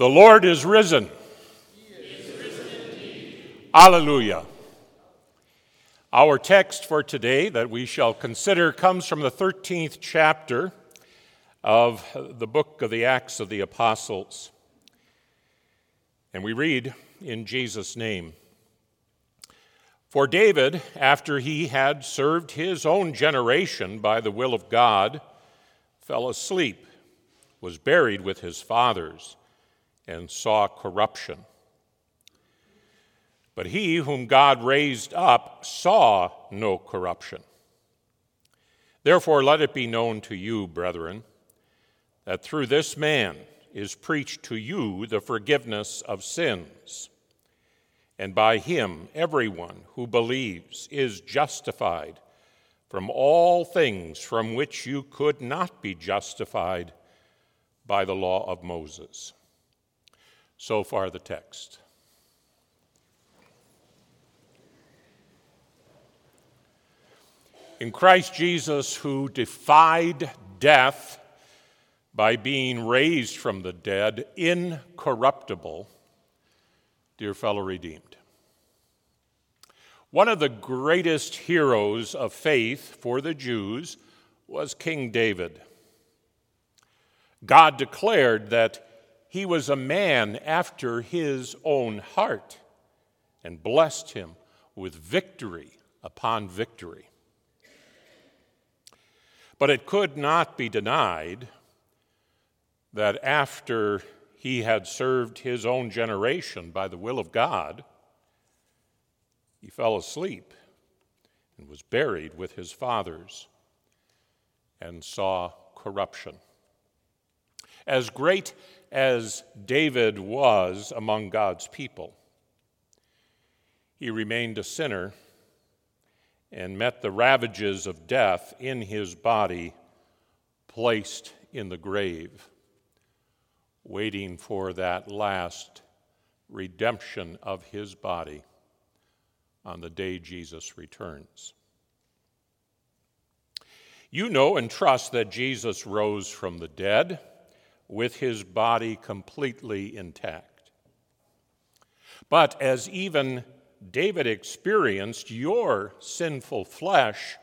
The Lord is risen. Alleluia. Our text for today that we shall consider comes from the 13th chapter of the book of the Acts of the Apostles. And we read in Jesus' name For David, after he had served his own generation by the will of God, fell asleep, was buried with his fathers and saw corruption. But he whom God raised up saw no corruption. Therefore, let it be known to you, brethren, that through this man is preached to you the forgiveness of sins. And by him, everyone who believes is justified from all things from which you could not be justified by the law of Moses. So far, the text. In Christ Jesus, who defied death by being raised from the dead, incorruptible, dear fellow redeemed. One of the greatest heroes of faith for the Jews was King David. God declared that he was a man after his own heart and blessed him with victory upon victory. But it could not be denied that after he had served his own generation by the will of God, he fell asleep and was buried with his fathers and saw corruption. As great as David was among God's people, he remained a sinner and met the ravages of death in his body, placed in the grave, waiting for that last redemption of his body on the day Jesus returns. You know and trust that Jesus rose from the dead with his body completely intact. But as even David experienced, your sinful flesh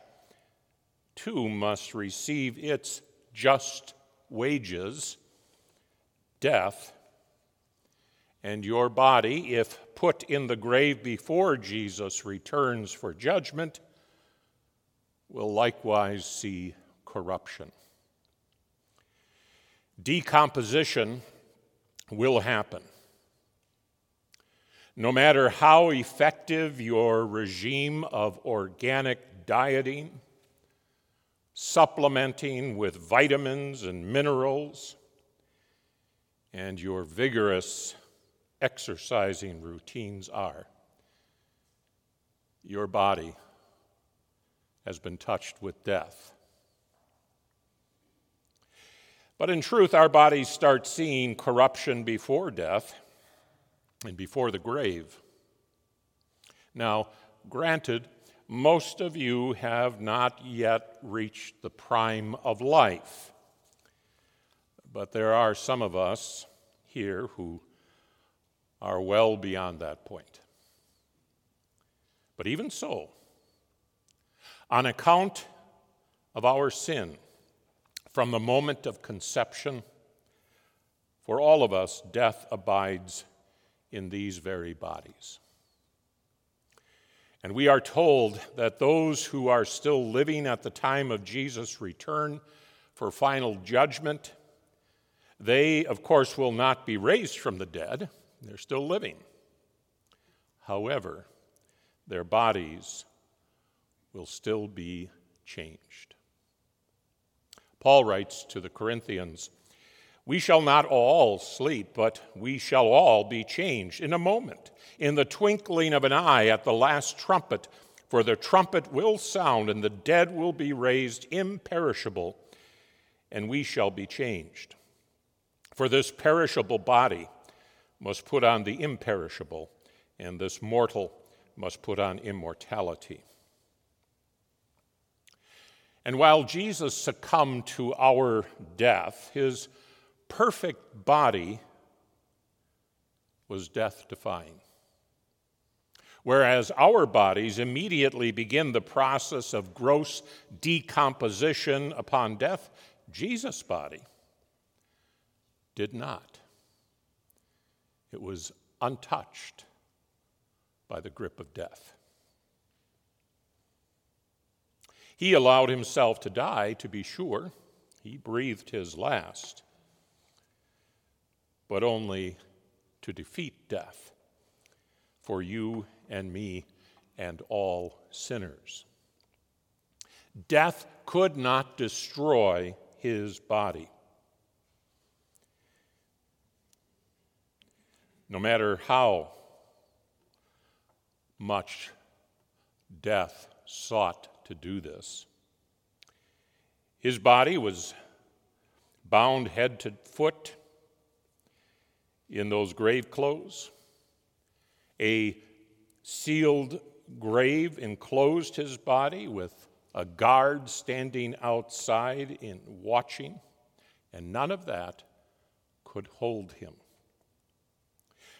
too must receive its just wages, death, and your body, if put in the grave before Jesus returns for judgment, will likewise see corruption. Decomposition will happen. No matter how effective your regime of organic dieting, supplementing with vitamins and minerals, and your vigorous exercising routines are, your body has been touched with death. But in truth, our bodies start seeing corruption before death and before the grave. Now, granted, most of you have not yet reached the prime of life, but there are some of us here who are well beyond that point. But even so, on account of our sin, from the moment of conception, for all of us, death abides in these very bodies. And we are told that those who are still living at the time of Jesus' return for final judgment, they, of course, will not be raised from the dead. They're still living. However, their bodies will still be changed. Paul writes to the Corinthians We shall not all sleep, but we shall all be changed in a moment, in the twinkling of an eye, at the last trumpet. For the trumpet will sound, and the dead will be raised imperishable, and we shall be changed. For this perishable body must put on the imperishable, and this mortal must put on immortality. And while Jesus succumbed to our death, his perfect body was death defying. Whereas our bodies immediately begin the process of gross decomposition upon death, Jesus' body did not. It was untouched by the grip of death. He allowed himself to die, to be sure. He breathed his last, but only to defeat death for you and me and all sinners. Death could not destroy his body. No matter how much death sought to do this, his body was bound head to foot in those grave clothes. A sealed grave enclosed his body with a guard standing outside in watching, and none of that could hold him.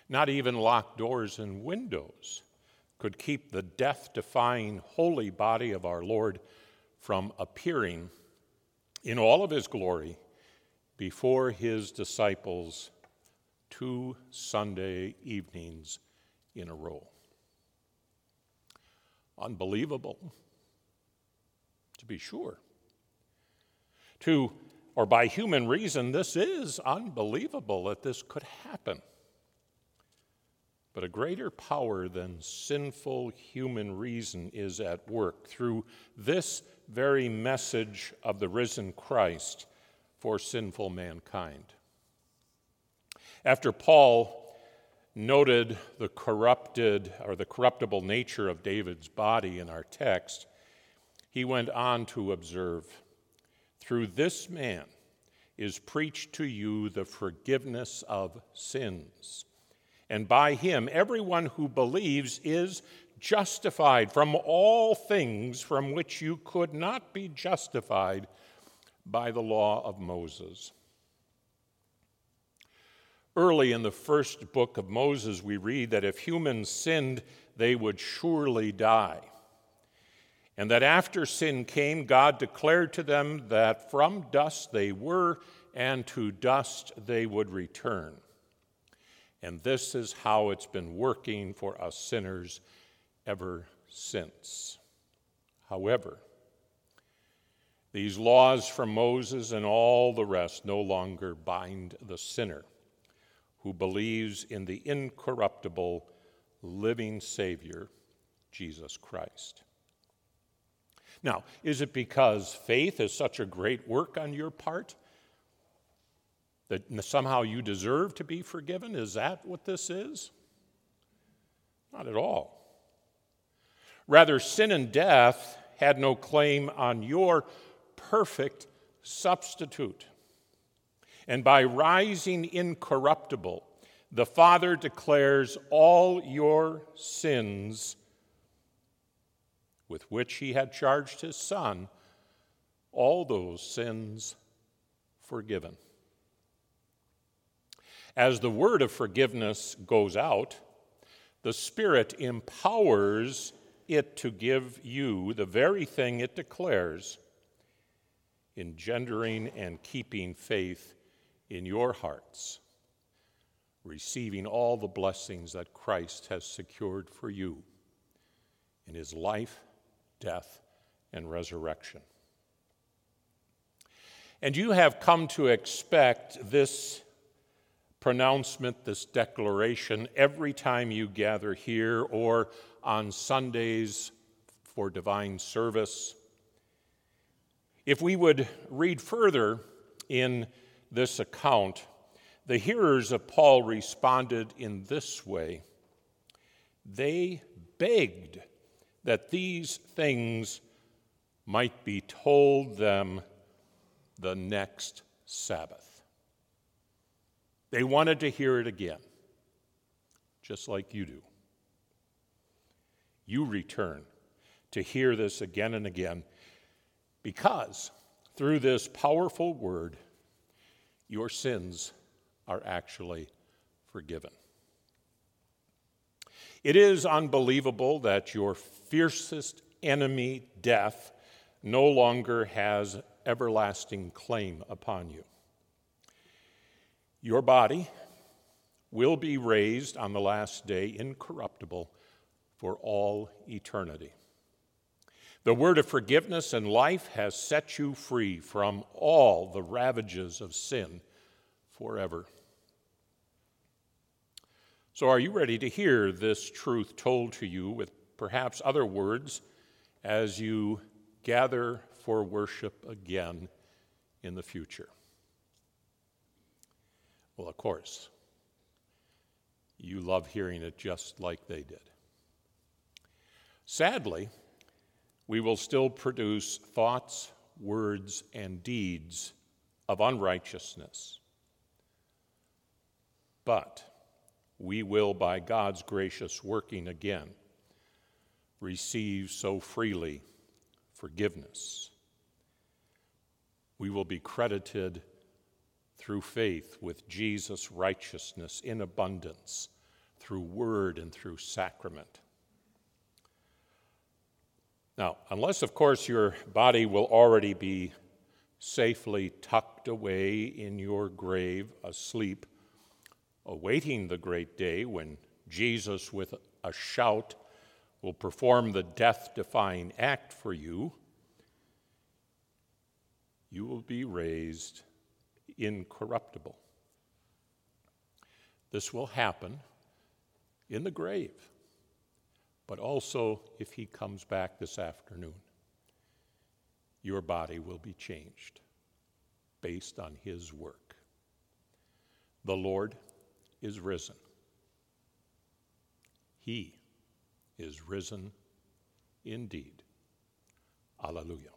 Not even locked doors and windows could keep the death defying holy body of our Lord from appearing in all of his glory before his disciples two Sunday evenings in a row. Unbelievable, to be sure. To, or by human reason, this is unbelievable that this could happen. But a greater power than sinful human reason is at work through this very message of the risen Christ for sinful mankind. After Paul noted the corrupted or the corruptible nature of David's body in our text, he went on to observe through this man is preached to you the forgiveness of sins. And by him, everyone who believes is justified from all things from which you could not be justified by the law of Moses. Early in the first book of Moses, we read that if humans sinned, they would surely die. And that after sin came, God declared to them that from dust they were, and to dust they would return. And this is how it's been working for us sinners ever since. However, these laws from Moses and all the rest no longer bind the sinner who believes in the incorruptible, living Savior, Jesus Christ. Now, is it because faith is such a great work on your part that somehow you deserve to be forgiven? Is that what this is? Not at all. Rather, sin and death had no claim on your perfect substitute. And by rising incorruptible, the Father declares all your sins with which he had charged his Son, all those sins forgiven. As the word of forgiveness goes out, the Spirit empowers it to give you the very thing it declares, engendering and keeping faith in your hearts, receiving all the blessings that Christ has secured for you in his life, death, and resurrection. And you have come to expect this pronouncement, this declaration, every time you gather here or on Sundays for divine service. If we would read further in this account, the hearers of Paul responded in this way They begged that these things might be told them the next Sabbath. They wanted to hear it again, just like you do. You return to hear this again and again because through this powerful word, your sins are actually forgiven. It is unbelievable that your fiercest enemy, death, no longer has everlasting claim upon you. Your body will be raised on the last day incorruptible for all eternity. The word of forgiveness and life has set you free from all the ravages of sin forever. So, are you ready to hear this truth told to you with perhaps other words as you gather for worship again in the future? Well, of course, you love hearing it just like they did. Sadly, we will still produce thoughts, words, and deeds of unrighteousness. But we will, by God's gracious working again, receive so freely forgiveness. We will be credited through faith with Jesus' righteousness in abundance, through word and through sacrament. Now, unless, of course, your body will already be safely tucked away in your grave, asleep, awaiting the great day when Jesus, with a shout, will perform the death defying act for you, you will be raised incorruptible. This will happen in the grave, but also if he comes back this afternoon. Your body will be changed based on his work. The Lord is risen. He is risen indeed. Alleluia.